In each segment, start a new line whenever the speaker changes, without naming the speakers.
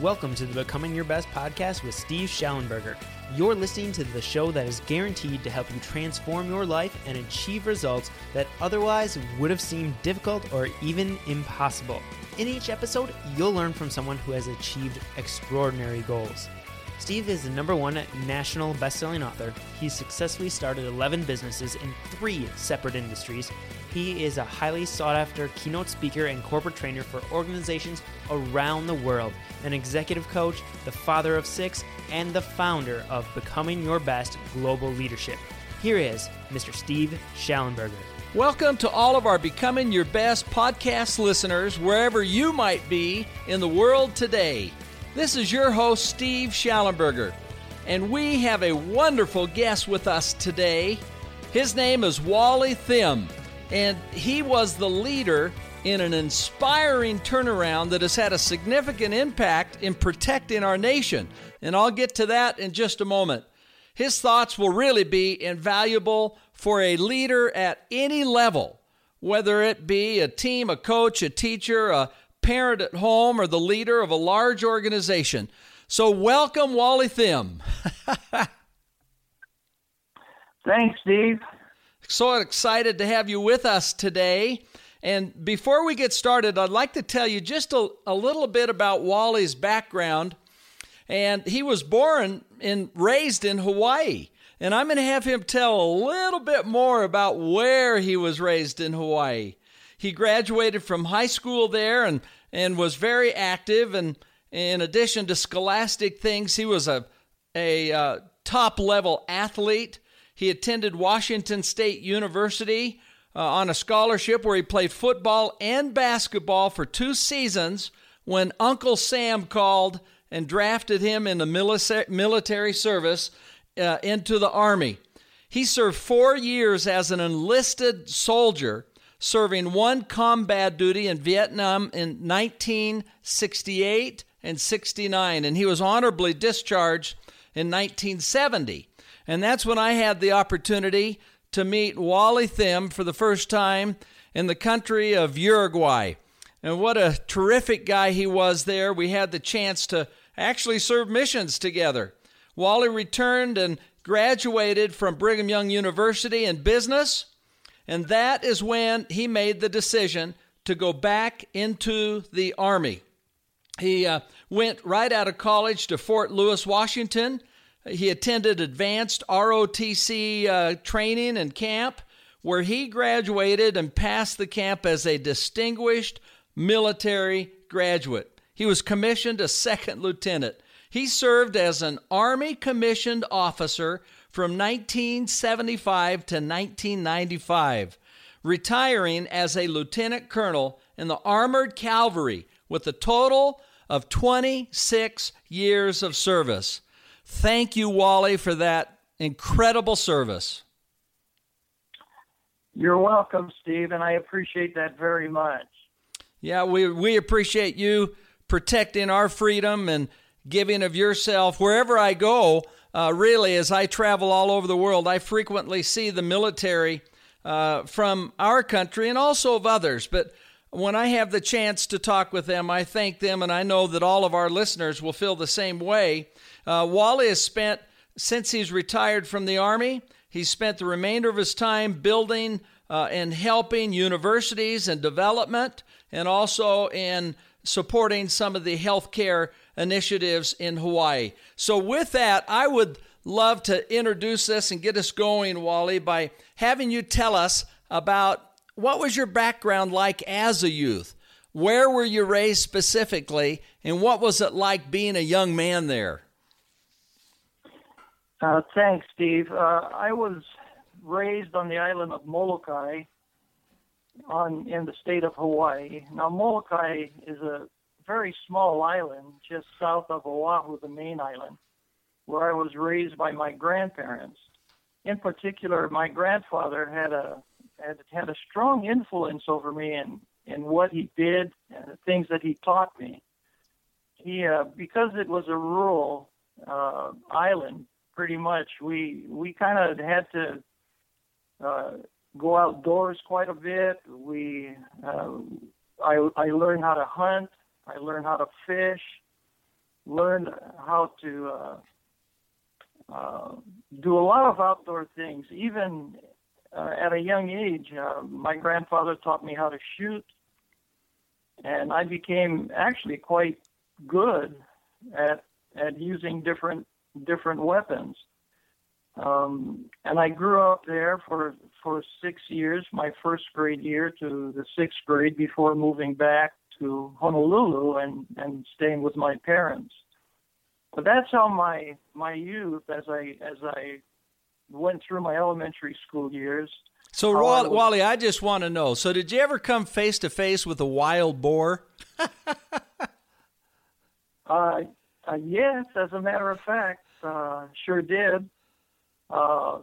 Welcome to the Becoming Your Best podcast with Steve Shallenberger. You're listening to the show that is guaranteed to help you transform your life and achieve results that otherwise would have seemed difficult or even impossible. In each episode, you'll learn from someone who has achieved extraordinary goals. Steve is the number one national best-selling author. He's successfully started 11 businesses in three separate industries. He is a highly sought after keynote speaker and corporate trainer for organizations around the world, an executive coach, the father of six, and the founder of Becoming Your Best Global Leadership. Here is Mr. Steve Shallenberger.
Welcome to all of our Becoming Your Best podcast listeners, wherever you might be in the world today. This is your host, Steve Shallenberger, and we have a wonderful guest with us today. His name is Wally Thim, and he was the leader in an inspiring turnaround that has had a significant impact in protecting our nation. And I'll get to that in just a moment. His thoughts will really be invaluable for a leader at any level, whether it be a team, a coach, a teacher, a parent at home, or the leader of a large organization. So, welcome, Wally Thim.
Thanks, Steve.
So excited to have you with us today. And before we get started, I'd like to tell you just a, a little bit about Wally's background. And he was born and raised in Hawaii. And I'm going to have him tell a little bit more about where he was raised in Hawaii. He graduated from high school there and, and was very active. And in addition to scholastic things, he was a, a uh, top level athlete. He attended Washington State University uh, on a scholarship where he played football and basketball for two seasons when Uncle Sam called and drafted him in the military service uh, into the Army. He served four years as an enlisted soldier serving one combat duty in Vietnam in 1968 and 69, and he was honorably discharged in 1970. And that's when I had the opportunity to meet Wally Thim for the first time in the country of Uruguay. And what a terrific guy he was there. We had the chance to actually serve missions together. Wally returned and graduated from Brigham Young University in business and that is when he made the decision to go back into the Army. He uh, went right out of college to Fort Lewis, Washington. He attended advanced ROTC uh, training and camp, where he graduated and passed the camp as a distinguished military graduate. He was commissioned a second lieutenant. He served as an Army commissioned officer from 1975 to 1995, retiring as a lieutenant colonel in the Armored Cavalry with a total of 26 years of service. Thank you, Wally, for that incredible service.
You're welcome, Steve, and I appreciate that very much.
Yeah, we, we appreciate you protecting our freedom and giving of yourself wherever I go uh, really, as I travel all over the world, I frequently see the military uh, from our country and also of others. But when I have the chance to talk with them, I thank them, and I know that all of our listeners will feel the same way. Uh, Wally has spent, since he's retired from the Army, he spent the remainder of his time building uh, and helping universities and development, and also in supporting some of the healthcare initiatives in Hawaii. So, with that, I would love to introduce this and get us going, Wally, by having you tell us about what was your background like as a youth? Where were you raised specifically, and what was it like being a young man there?
Uh, thanks, Steve. Uh, I was raised on the island of Molokai, on in the state of Hawaii. Now, Molokai is a very small island just south of Oahu, the main island, where I was raised by my grandparents. In particular, my grandfather had a had, had a strong influence over me in in what he did and the things that he taught me. He uh, because it was a rural uh, island, pretty much we we kind of had to uh, go outdoors quite a bit. We uh, I I learned how to hunt. I learned how to fish. learned how to uh, uh, do a lot of outdoor things. Even uh, at a young age, uh, my grandfather taught me how to shoot, and I became actually quite good at at using different different weapons. Um, and I grew up there for for six years, my first grade year to the sixth grade, before moving back to Honolulu and and staying with my parents. But that's how my my youth, as I as I went through my elementary school years.
So, Wally, was, Wally, I just want to know. So, did you ever come face to face with a wild boar?
uh, uh, yes, as a matter of fact, uh, sure did. Uh,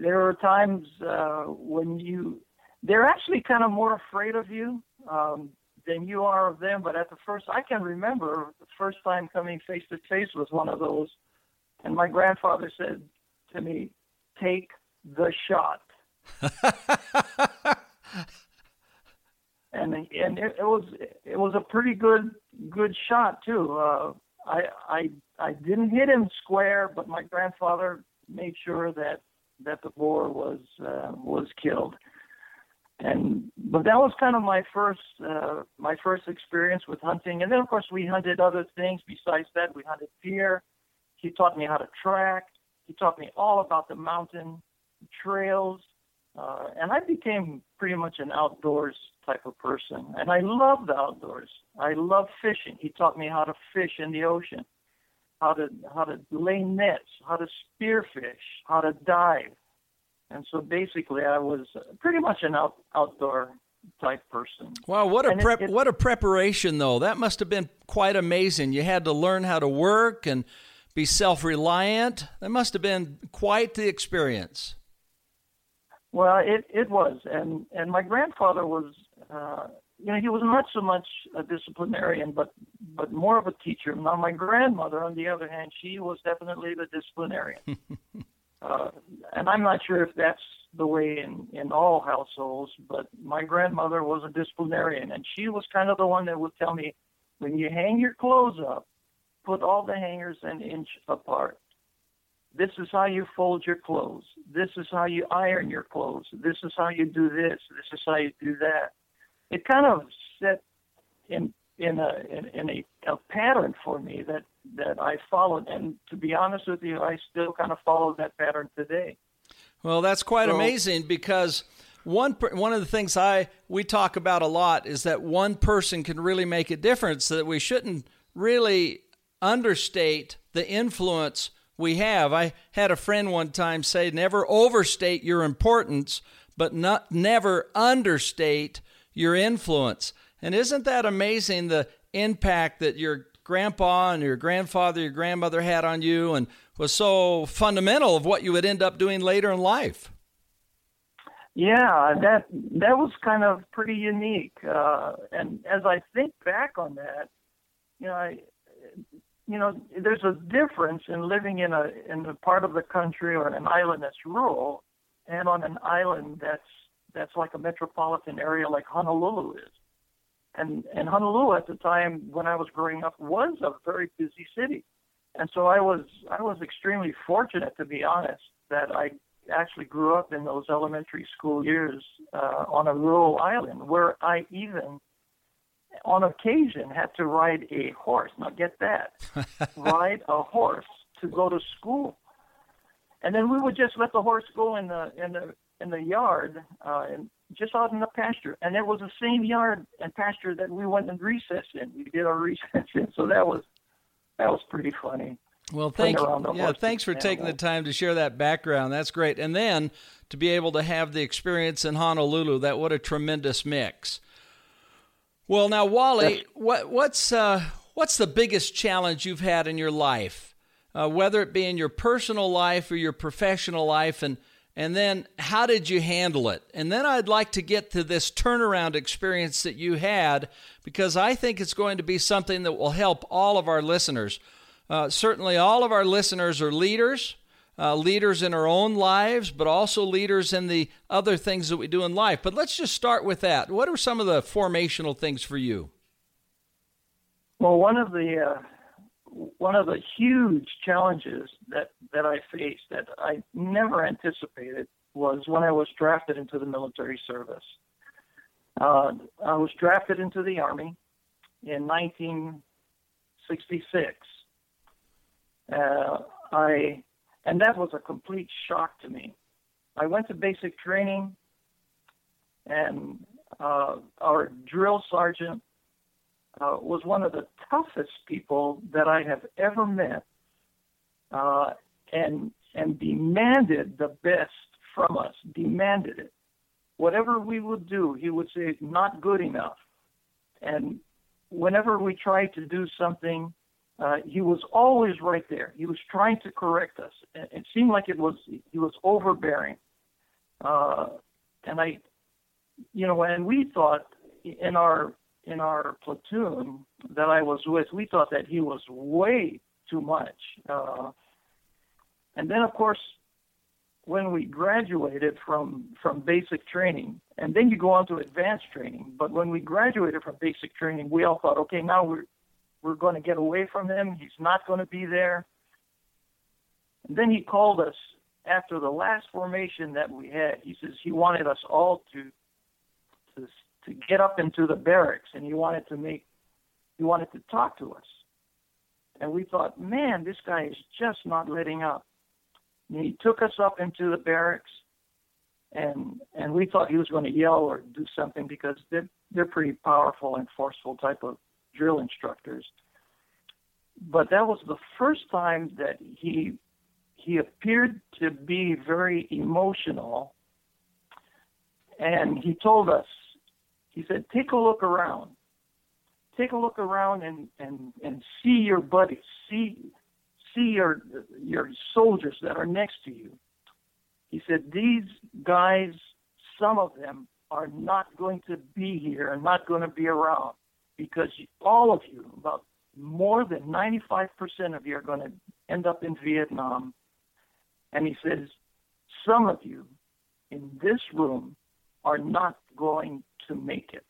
there are times uh, when you, they're actually kind of more afraid of you um, than you are of them. But at the first, I can remember the first time coming face to face with one of those, and my grandfather said to me, "Take the shot." and and it, it, was it was a pretty good good shot too. Uh, I I I didn't hit him square, but my grandfather made sure that that the boar was uh, was killed. And but that was kind of my first uh, my first experience with hunting. And then of course we hunted other things besides that. We hunted deer. He taught me how to track. He taught me all about the mountain trails. Uh, and I became pretty much an outdoors type of person. And I love the outdoors. I love fishing. He taught me how to fish in the ocean, how to how to lay nets, how to spearfish, how to dive. And so basically, I was pretty much an out, outdoor type person.
Wow, what a prep! It, what a preparation, though. That must have been quite amazing. You had to learn how to work and be self-reliant. That must have been quite the experience.
Well, it it was, and and my grandfather was, uh, you know, he was not so much a disciplinarian, but but more of a teacher. Now, my grandmother, on the other hand, she was definitely the disciplinarian, uh, and I'm not sure if that's the way in in all households, but my grandmother was a disciplinarian, and she was kind of the one that would tell me, when you hang your clothes up, put all the hangers an inch apart. This is how you fold your clothes. This is how you iron your clothes. This is how you do this. This is how you do that. It kind of set in in a in, in a, a pattern for me that that I followed, and to be honest with you, I still kind of follow that pattern today.
Well, that's quite so, amazing because one one of the things I we talk about a lot is that one person can really make a difference. That we shouldn't really understate the influence we have. I had a friend one time say, never overstate your importance, but not, never understate your influence. And isn't that amazing the impact that your grandpa and your grandfather, your grandmother had on you and was so fundamental of what you would end up doing later in life?
Yeah, that that was kind of pretty unique. Uh, and as I think back on that, you know, I, you know, there's a difference in living in a in a part of the country or an island that's rural, and on an island that's that's like a metropolitan area like Honolulu is. And and Honolulu at the time when I was growing up was a very busy city, and so I was I was extremely fortunate to be honest that I actually grew up in those elementary school years uh, on a rural island where I even on occasion had to ride a horse. Now get that, ride a horse to go to school, and then we would just let the horse go in the in the in the yard, uh, and just out in the pasture. And it was the same yard and pasture that we went and recess in. We did our recess in, so that was that was pretty funny.
Well, thank you. Yeah, thanks for taking the time to share that background. That's great. And then to be able to have the experience in Honolulu, that what a tremendous mix. Well, now, Wally, what, what's uh, what's the biggest challenge you've had in your life, uh, whether it be in your personal life or your professional life, and and then how did you handle it? And then I'd like to get to this turnaround experience that you had because I think it's going to be something that will help all of our listeners. Uh, certainly, all of our listeners are leaders uh, leaders in our own lives, but also leaders in the other things that we do in life. But let's just start with that. What are some of the formational things for you?
Well, one of the uh, one of the huge challenges that that I faced that I never anticipated was when I was drafted into the military service. Uh, I was drafted into the Army in 1966. Uh, I and that was a complete shock to me. I went to basic training, and uh, our drill sergeant uh, was one of the toughest people that I have ever met, uh, and and demanded the best from us. Demanded it. Whatever we would do, he would say, "Not good enough." And whenever we tried to do something, uh, he was always right there. He was trying to correct us. It seemed like it was he was overbearing. Uh, and I, you know, and we thought in our in our platoon that I was with, we thought that he was way too much. Uh, and then, of course, when we graduated from from basic training, and then you go on to advanced training. But when we graduated from basic training, we all thought, okay, now we're we're going to get away from him. He's not going to be there. And then he called us after the last formation that we had. He says he wanted us all to to to get up into the barracks, and he wanted to make he wanted to talk to us. And we thought, man, this guy is just not letting up. And he took us up into the barracks, and and we thought he was going to yell or do something because they're they're pretty powerful and forceful type of drill instructors. But that was the first time that he he appeared to be very emotional, and he told us, he said, "Take a look around. Take a look around and and and see your buddies. See see your your soldiers that are next to you." He said, "These guys, some of them are not going to be here and not going to be around because all of you, about more than 95% of you, are going to end up in Vietnam. And he says, some of you in this room are not going to make it.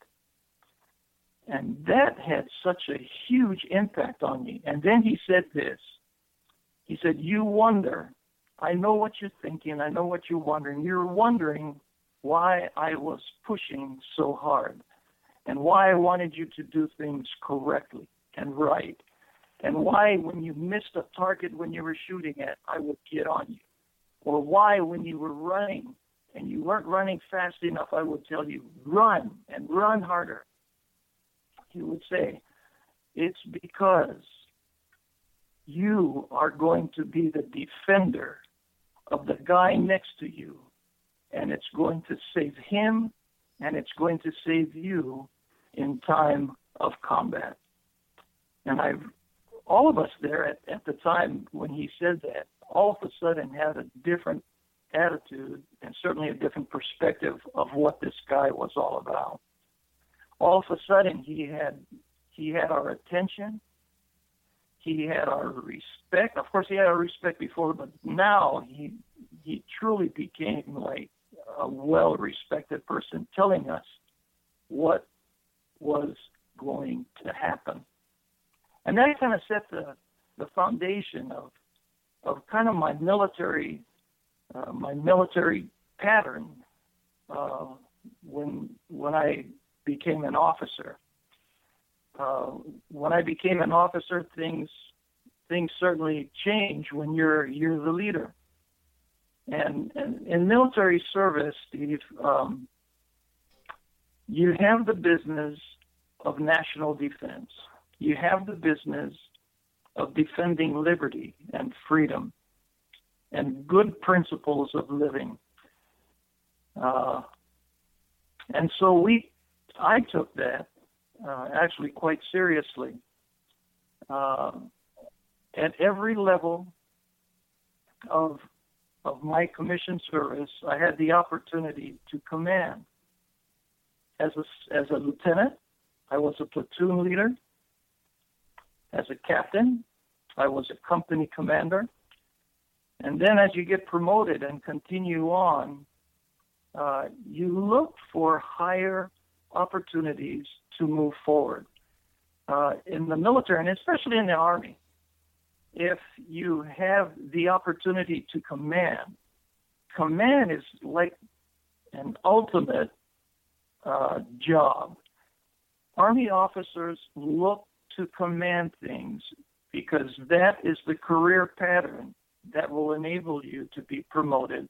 And that had such a huge impact on me. And then he said this He said, You wonder. I know what you're thinking. I know what you're wondering. You're wondering why I was pushing so hard and why I wanted you to do things correctly and right, and why when you missed a target when you were shooting at, I would get on you, or why when you were running and you weren't running fast enough, I would tell you, run and run harder. He would say, it's because you are going to be the defender of the guy next to you, and it's going to save him and it's going to save you in time of combat. And I, all of us there at, at the time when he said that, all of a sudden had a different attitude and certainly a different perspective of what this guy was all about. All of a sudden, he had he had our attention. He had our respect. Of course, he had our respect before, but now he he truly became like a well-respected person, telling us what was going to happen. And that kind of set the, the foundation of, of kind of my military, uh, my military pattern uh, when, when I became an officer. Uh, when I became an officer, things things certainly change when you're you're the leader. And, and in military service, Steve, um, you have the business of national defense. You have the business of defending liberty and freedom and good principles of living. Uh, and so we, I took that uh, actually quite seriously. Uh, at every level of of my commission service, I had the opportunity to command as a as a lieutenant I was a platoon leader. As a captain, I was a company commander. And then as you get promoted and continue on, uh, you look for higher opportunities to move forward. Uh, in the military, and especially in the Army, if you have the opportunity to command. Command is like an ultimate uh, job. Army officers look to command things because that is the career pattern that will enable you to be promoted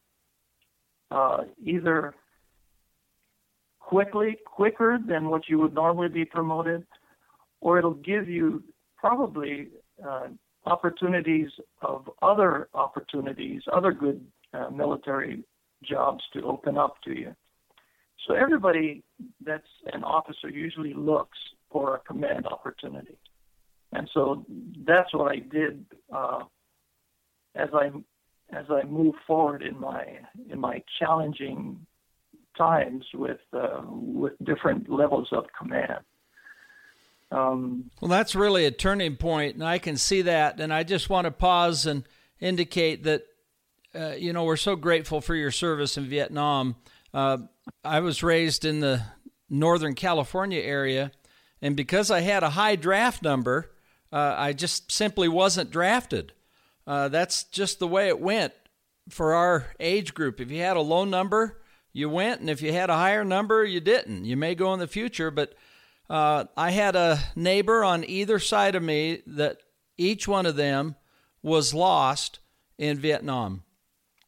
uh, either quickly, quicker than what you would normally be promoted, or it'll give you probably uh, opportunities of other opportunities, other good uh, military jobs to open up to you. So everybody that's an officer usually looks for a command opportunity, and so that's what I did uh, as I as I move forward in my in my challenging times with uh, with different levels of command.
Um, well, that's really a turning point, and I can see that. And I just want to pause and indicate that uh, you know we're so grateful for your service in Vietnam. Uh, I was raised in the Northern California area, and because I had a high draft number, uh, I just simply wasn't drafted. Uh, that's just the way it went for our age group. If you had a low number, you went, and if you had a higher number, you didn't. You may go in the future, but uh, I had a neighbor on either side of me that each one of them was lost in Vietnam.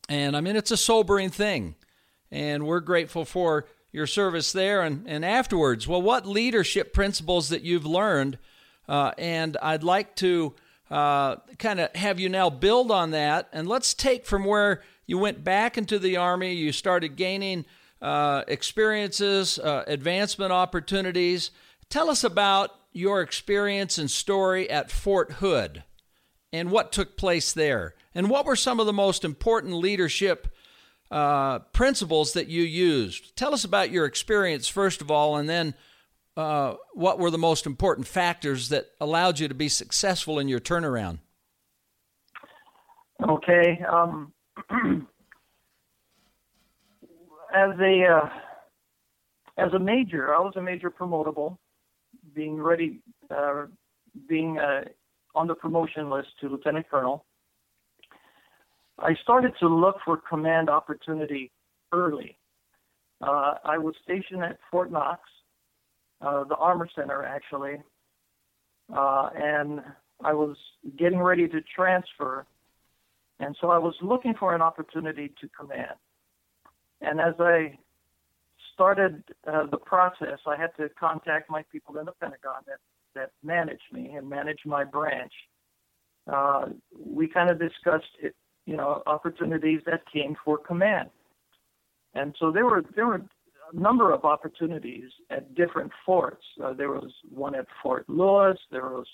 And I mean, it's a sobering thing. And we're grateful for your service there and, and afterwards. Well, what leadership principles that you've learned? Uh, and I'd like to uh, kind of have you now build on that. And let's take from where you went back into the Army, you started gaining uh, experiences, uh, advancement opportunities. Tell us about your experience and story at Fort Hood and what took place there. And what were some of the most important leadership uh, principles that you used? Tell us about your experience, first of all, and then uh, what were the most important factors that allowed you to be successful in your turnaround?
Okay. Um, as a uh, as a major, I was a major promotable, being ready, uh, being uh, on the promotion list to lieutenant colonel. I started to look for command opportunity early. Uh, I was stationed at Fort Knox, uh, the Armor Center actually, uh, and I was getting ready to transfer, and so I was looking for an opportunity to command. And as I started uh, the process, I had to contact my people in the Pentagon that that manage me and manage my branch. Uh, we kind of discussed, it, you know, opportunities that came for command, and so there were there were number of opportunities at different forts. Uh, there was one at Fort Lewis. There was,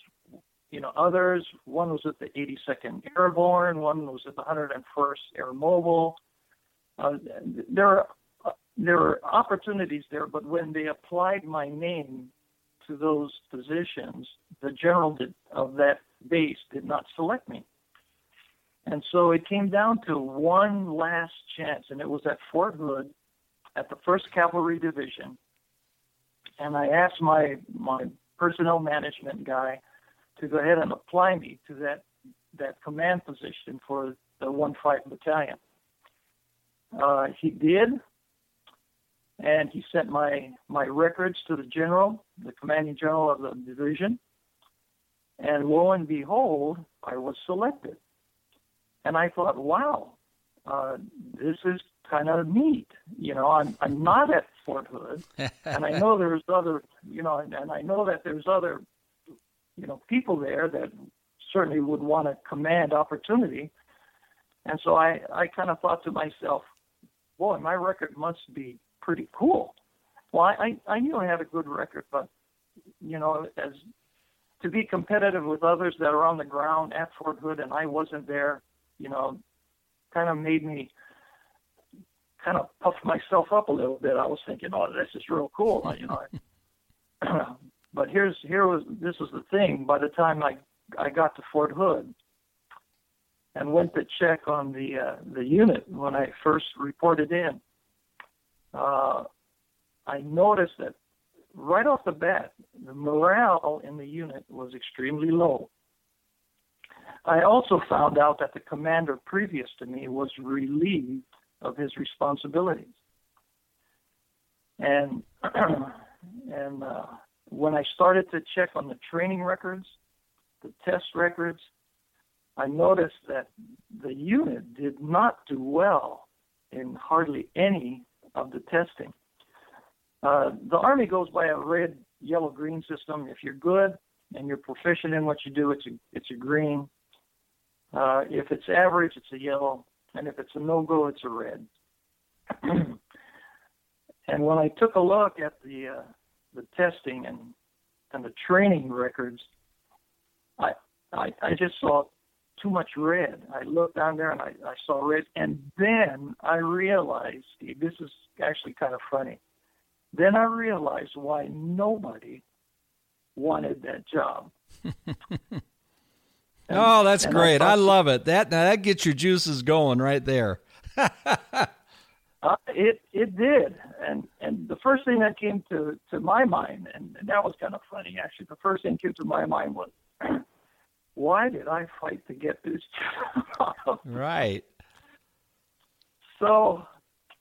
you know, others. One was at the 82nd Airborne. One was at the 101st Air Mobile. Uh, there are uh, there are opportunities there, but when they applied my name to those positions, the general did, of that base did not select me. And so it came down to one last chance, and it was at Fort Hood at the 1st Cavalry Division, and I asked my my personnel management guy to go ahead and apply me to that that command position for the 1 5 Battalion. Uh, he did, and he sent my my records to the general, the commanding general of the division, and lo and behold, I was selected. And I thought, wow, uh, this is kind of neat. You know, I'm I'm not at Fort Hood, and I know there's other, you know, and, and I know that there's other, you know, people there that certainly would want to command opportunity. And so I I kind of thought to myself, boy, my record must be pretty cool. Well, I I knew I had a good record, but you know, as to be competitive with others that are on the ground at Fort Hood and I wasn't there, you know, kind of made me kind of puff myself up a little bit. I was thinking, oh, this is real cool, you know. but here's here was this was the thing. By the time I I got to Fort Hood and went to check on the uh, the unit when I first reported in, uh, I noticed that right off the bat, the morale in the unit was extremely low. I also found out that the commander previous to me was relieved of his responsibilities. And and uh, when I started to check on the training records, the test records, I noticed that the unit did not do well in hardly any of the testing. Uh, the Army goes by a red, yellow, green system. If you're good and you're proficient in what you do, it's a, it's a green. Uh, if it's average, it's a yellow. And if it's a no-go, it's a red. and when I took a look at the uh, the testing and and the training records, I I, I just saw too much red. I looked down there and I, I saw red, and then I realized, Steve, this is actually kind of funny. Then I realized why nobody wanted that job.
and, oh, that's great! I, I love it. That that gets your juices going right there.
uh, it it did, and and the first thing that came to to my mind, and, and that was kind of funny actually. The first thing came to my mind was why did I fight to get this job?
right.
So,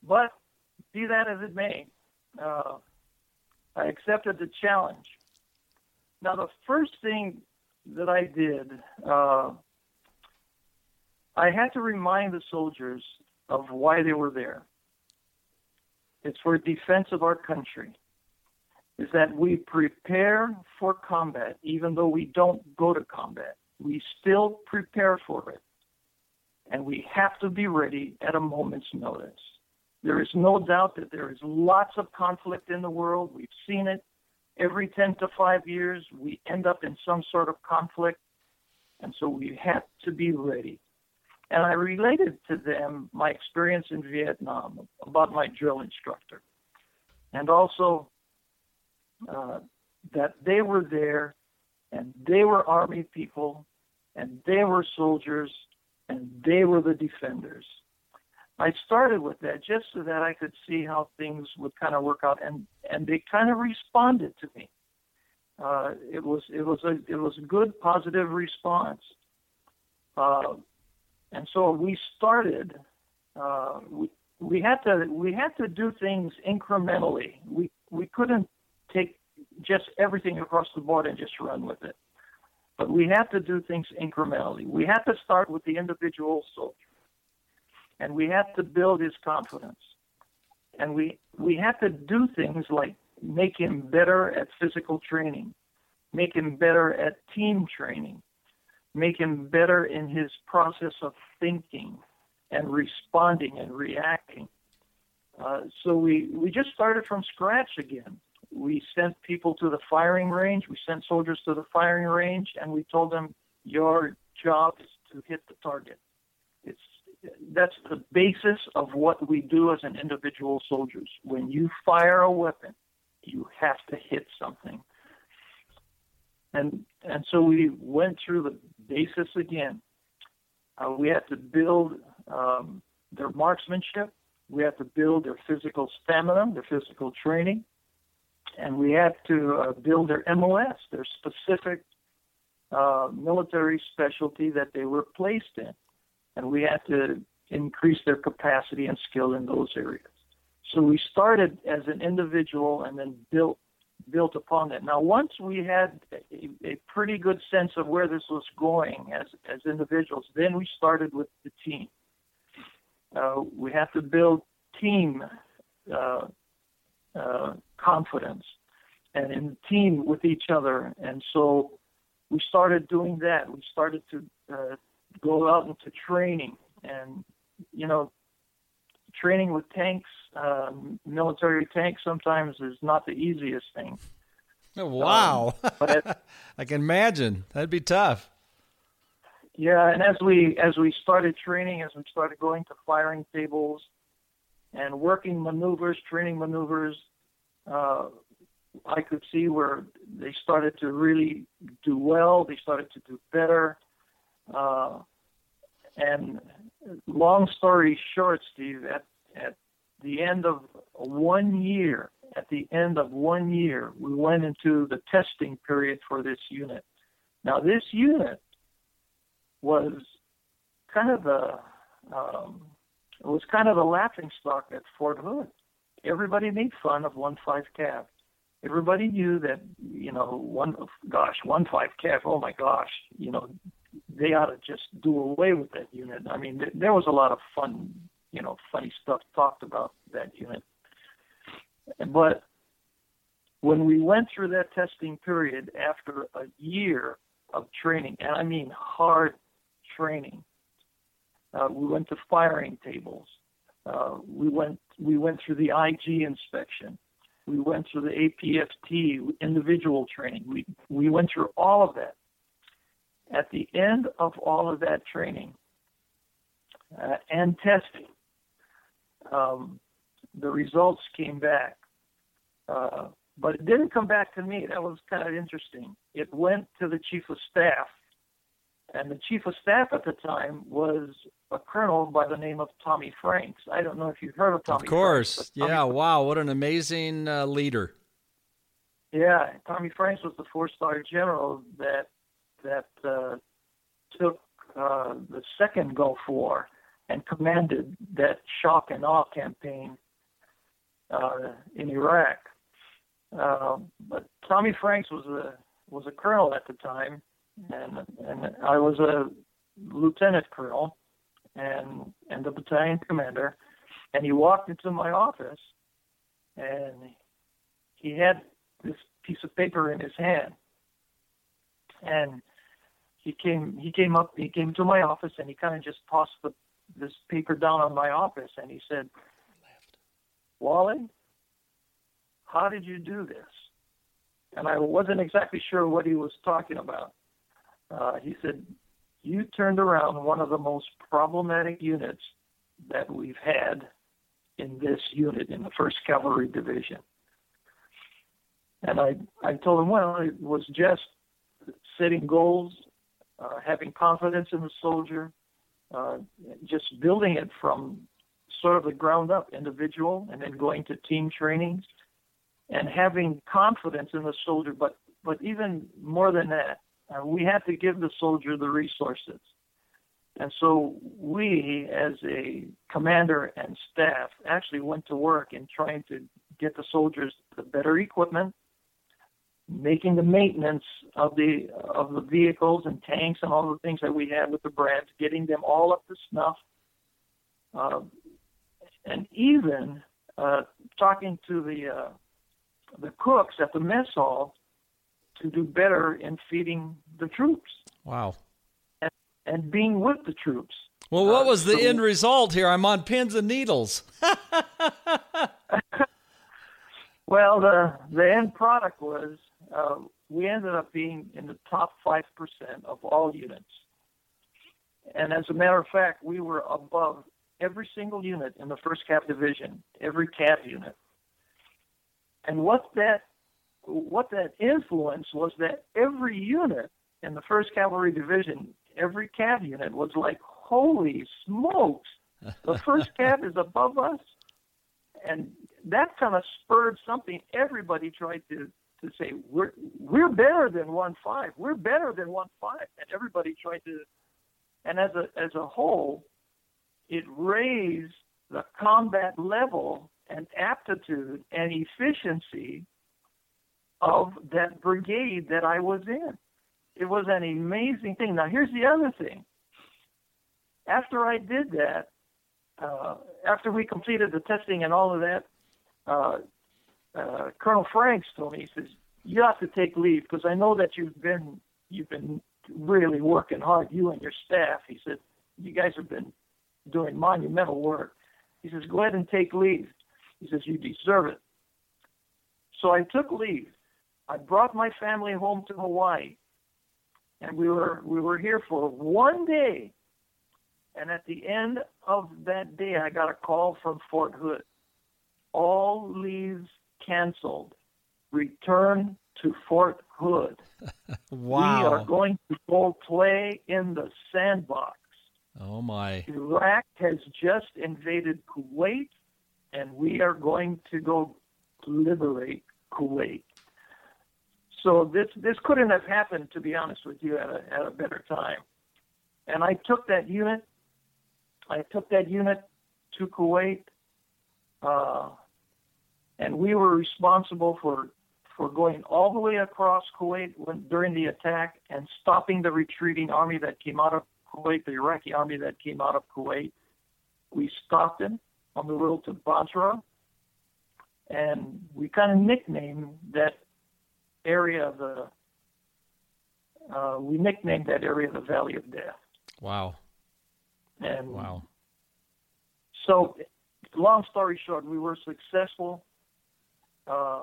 but be that as it may, uh, I accepted the challenge. Now, the first thing that I did, uh, I had to remind the soldiers of why they were there. It's for defense of our country is that we prepare for combat, even though we don't go to combat. We still prepare for it. And we have to be ready at a moment's notice. There is no doubt that there is lots of conflict in the world. We've seen it. Every 10 to 5 years, we end up in some sort of conflict. And so we have to be ready. And I related to them my experience in Vietnam about my drill instructor. And also uh, that they were there and they were army people and they were soldiers and they were the defenders. I started with that just so that I could see how things would kind of work out, and and they kind of responded to me. Uh, it was it was a it was a good positive response, uh, and so we started. Uh, we we had to we had to do things incrementally. We we couldn't take just everything across the board and just run with it. But we have to do things incrementally. We have to start with the individual soldier. And we have to build his confidence. And we, we have to do things like make him better at physical training, make him better at team training, make him better in his process of thinking and responding and reacting. Uh, so we, we just started from scratch again we sent people to the firing range. We sent soldiers to the firing range, and we told them, "Your job is to hit the target." That's the basis of what we do as an individual soldiers. When you fire a weapon, you have to hit something. And and so we went through the basis again. Uh, we had to build um, their marksmanship. We had to build their physical stamina, their physical training and we had to uh, build their MOS, their specific uh, military specialty that they were placed in, and we had to increase their capacity and skill in those areas. So we started as an individual and then built built upon that. Now, once we had a, a pretty good sense of where this was going as as individuals, then we started with the team. Uh, we have to build team uh, uh, confidence and in team with each other. And so we started doing that. We started to uh, go out into training and, you know, training with tanks, uh, military tanks sometimes is not the easiest thing.
Oh, wow. Um, it, I can imagine that'd be tough.
Yeah, and as we as we started training, as we started going to firing tables and working maneuvers, training maneuvers, uh, I could see where they started to really do well. They started to do better. Uh, and long story short, Steve, at, at the end of one year, at the end of one year, we went into the testing period for this unit. Now, this unit was kind of a um, it was kind of a laughing stock at Fort Hood. Everybody made fun of one five Cav. Everybody knew that you know one gosh one five Cav. Oh my gosh, you know they ought to just do away with that unit. I mean, th- there was a lot of fun, you know, funny stuff talked about that unit. But when we went through that testing period after a year of training, and I mean hard training, uh, we went to firing tables. Uh, we went we went through the IG inspection. We went through the APFT individual training. We we went through all of that. At the end of all of that training uh, and testing, um, the results came back. Uh, but it didn't come back to me. That was kind of interesting. It went to the chief of staff, and the chief of staff at the time was a colonel by the name of Tommy Franks. I don't know if you've heard of Tommy.
Of course,
Franks,
yeah. wow, what an amazing uh, leader.
Yeah, Tommy Franks was the four-star general that that uh, took uh, the second Gulf War and commanded that shock and awe campaign uh, in Iraq. Uh, but Tommy Franks was a was a colonel at the time, and and I was a lieutenant colonel, and and the battalion commander, and he walked into my office, and he had this piece of paper in his hand, and he came he came up he came to my office and he kind of just tossed the this paper down on my office and he said, Wally, how did you do this? And I wasn't exactly sure what he was talking about. Uh, he said, You turned around one of the most problematic units that we've had in this unit in the 1st Cavalry Division. And I, I told him, well, it was just setting goals, uh, having confidence in the soldier, uh, just building it from sort of the ground up, individual, and then going to team trainings, and having confidence in the soldier. But but even more than that, uh, we have to give the soldier the resources. And so we, as a commander and staff, actually went to work in trying to get the soldiers the better equipment, making the maintenance of the of the vehicles and tanks and all the things that we had with the brands, getting them all up to snuff, uh, and even uh, talking to the uh, the cooks at the mess hall to do better in feeding the troops.
Wow.
And, and being with the troops.
Well, what was the so, end result here? I'm on pins and needles.
well, the the end product was uh, we ended up being in the top 5% of all units. And as a matter of fact, we were above every single unit in the 1st Cav Division, every Cav unit. And what that what that influenced was that every unit in the 1st Cavalry Division, every Cav unit was like, holy smokes, the 1st Cav is above us. And that kind of spurred something everybody tried to to say we're we're better than one five. We're better than one five, and everybody tried to. And as a as a whole, it raised the combat level and aptitude and efficiency of that brigade that I was in. It was an amazing thing. Now here's the other thing. After I did that, uh, after we completed the testing and all of that, uh, uh, Colonel Franks told me, he says, you have to take leave because I know that you've been you've been really working hard, you and your staff. He said, you guys have been doing monumental work. He says, go ahead and take leave. He says, you deserve it. So I took leave. I brought my family home to Hawaii, and we were we were here for one day. And at the end of that day, I got a call from Fort Hood. All leaves canceled. Return to Fort Hood.
wow.
We are going to go play in the sandbox.
Oh, my.
Iraq has just invaded Kuwait, and we are going to go liberate Kuwait. So this this couldn't have happened, to be honest with you, at a at a better time. and I took that unit. I took that unit to Kuwait, uh, and we were responsible for for going all the way across Kuwait when, during the attack and stopping the retreating army that came out of Kuwait, the Iraqi army that came out of Kuwait. We stopped them on the road to Basra, and we kind of nicknamed that area the uh, we nicknamed that area the Valley of Death.
Wow.
And
wow.
So, long story short, we were successful. Uh,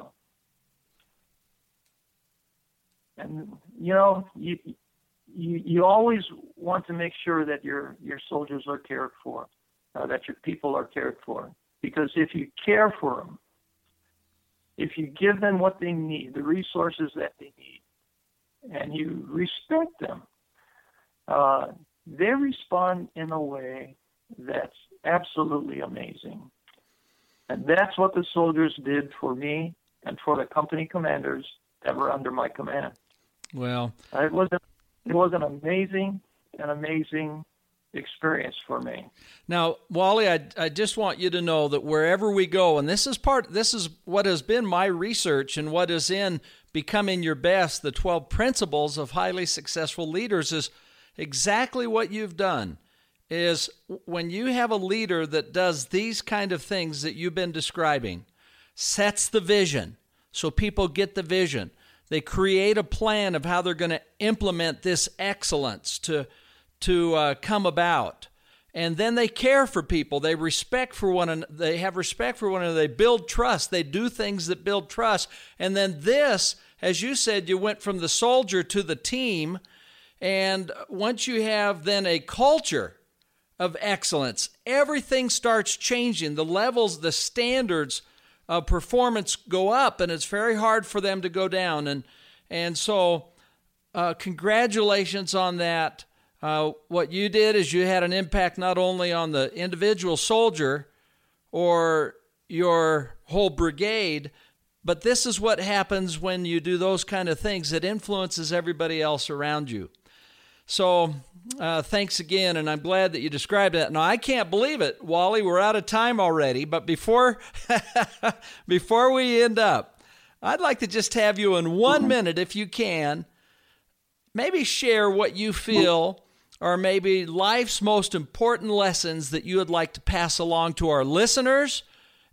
and you know, you, you you always want to make sure that your your soldiers are cared for, uh, that your people are cared for, because if you care for them, if you give them what they need, the resources that they need, and you respect them, uh, they respond in a way that's absolutely amazing. And that's what the soldiers did for me and for the company commanders that were under my command.
Well, uh,
it was a, it was an amazing, an amazing experience for me.
Now, Wally, I, I just want you to know that wherever we go, and this is part, this is what has been my research and what is in becoming your best, the 12 principles of highly successful leaders is exactly what you've done is when you have a leader that does these kind of things that you've been describing, sets the vision so people get the vision. They create a plan of how they're going to implement this excellence to to uh, come about, and then they care for people. They respect for one another. They have respect for one another. They build trust. They do things that build trust. And then this, as you said, you went from the soldier to the team, and once you have then a culture of excellence, everything starts changing. The levels, the standards of performance go up, and it's very hard for them to go down. And and so, uh, congratulations on that. Uh, what you did is you had an impact not only on the individual soldier or your whole brigade, but this is what happens when you do those kind of things. It influences everybody else around you. So, uh, thanks again, and I'm glad that you described that. Now, I can't believe it, Wally. We're out of time already, but before before we end up, I'd like to just have you in one minute, if you can, maybe share what you feel or maybe life's most important lessons that you would like to pass along to our listeners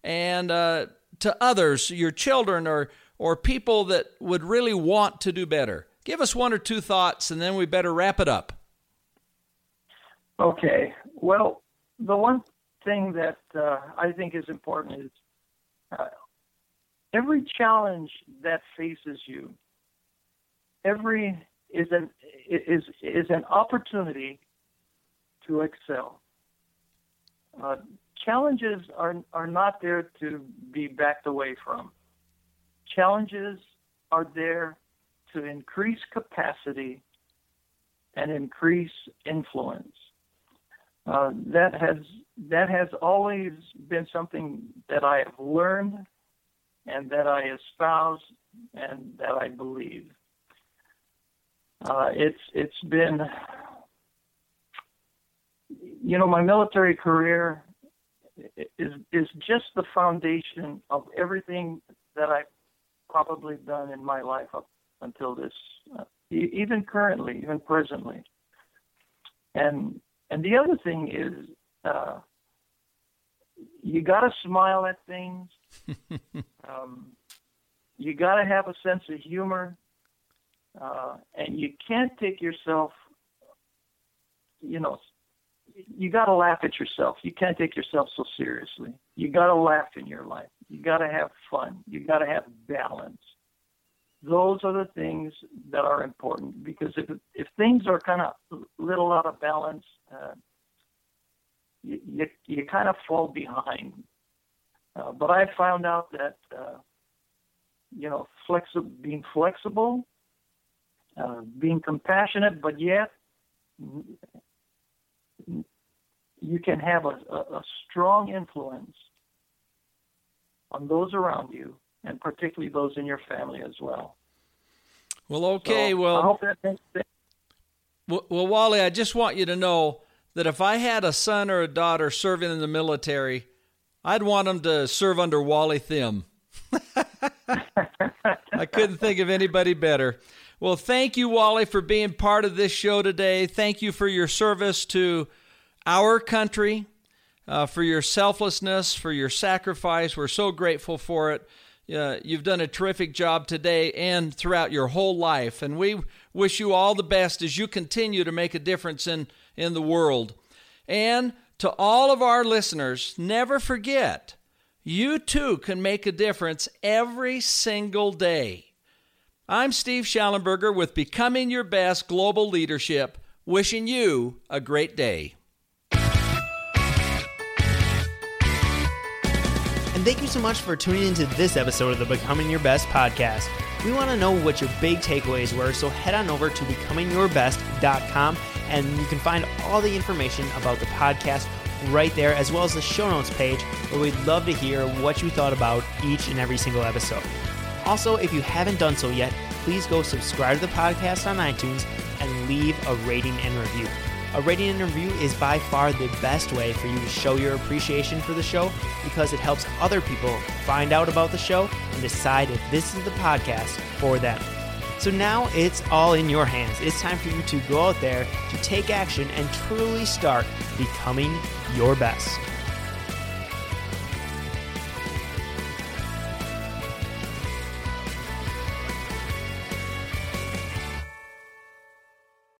and uh, to others, your children or or people that would really want to do better. Give us one or two thoughts, and then we better wrap it up.
Okay. Well, the one thing that uh, I think is important is uh, every challenge that faces you, every is an is is an opportunity to excel. Uh, challenges are are not there to be backed away from. Challenges are there to increase capacity and increase influence. Uh, that has that has always been something that I have learned and that I espouse and that I believe. Uh, it's it's been you know my military career is is just the foundation of everything that I've probably done in my life up until this, uh, even currently, even presently. And and the other thing is, uh, you got to smile at things. um, you got to have a sense of humor, uh, and you can't take yourself. You know, you got to laugh at yourself. You can't take yourself so seriously. You got to laugh in your life. You got to have fun. You got to have balance those are the things that are important because if if things are kind of little out of balance, uh, you, you, you kind of fall behind. Uh, but I found out that uh, you know flexi- being flexible, uh, being compassionate, but yet you can have a, a, a strong influence on those around you and particularly those in your family as well.
Well, okay.
So
well,
I hope that makes sense.
Well, well, Wally, I just want you to know that if I had a son or a daughter serving in the military, I'd want them to serve under Wally Thim. I couldn't think of anybody better. Well, thank you, Wally, for being part of this show today. Thank you for your service to our country, uh, for your selflessness, for your sacrifice. We're so grateful for it. Uh, you've done a terrific job today and throughout your whole life. And we wish you all the best as you continue to make a difference in, in the world. And to all of our listeners, never forget you too can make a difference every single day. I'm Steve Shallenberger with Becoming Your Best Global Leadership, wishing you a great day.
Thank you so much for tuning into this episode of the Becoming Your Best podcast. We want to know what your big takeaways were, so head on over to becomingyourbest.com and you can find all the information about the podcast right there, as well as the show notes page, where we'd love to hear what you thought about each and every single episode. Also, if you haven't done so yet, please go subscribe to the podcast on iTunes and leave a rating and review. A rating and review is by far the best way for you to show your appreciation for the show because it helps other people find out about the show and decide if this is the podcast for them. So now it's all in your hands. It's time for you to go out there to take action and truly start becoming your best.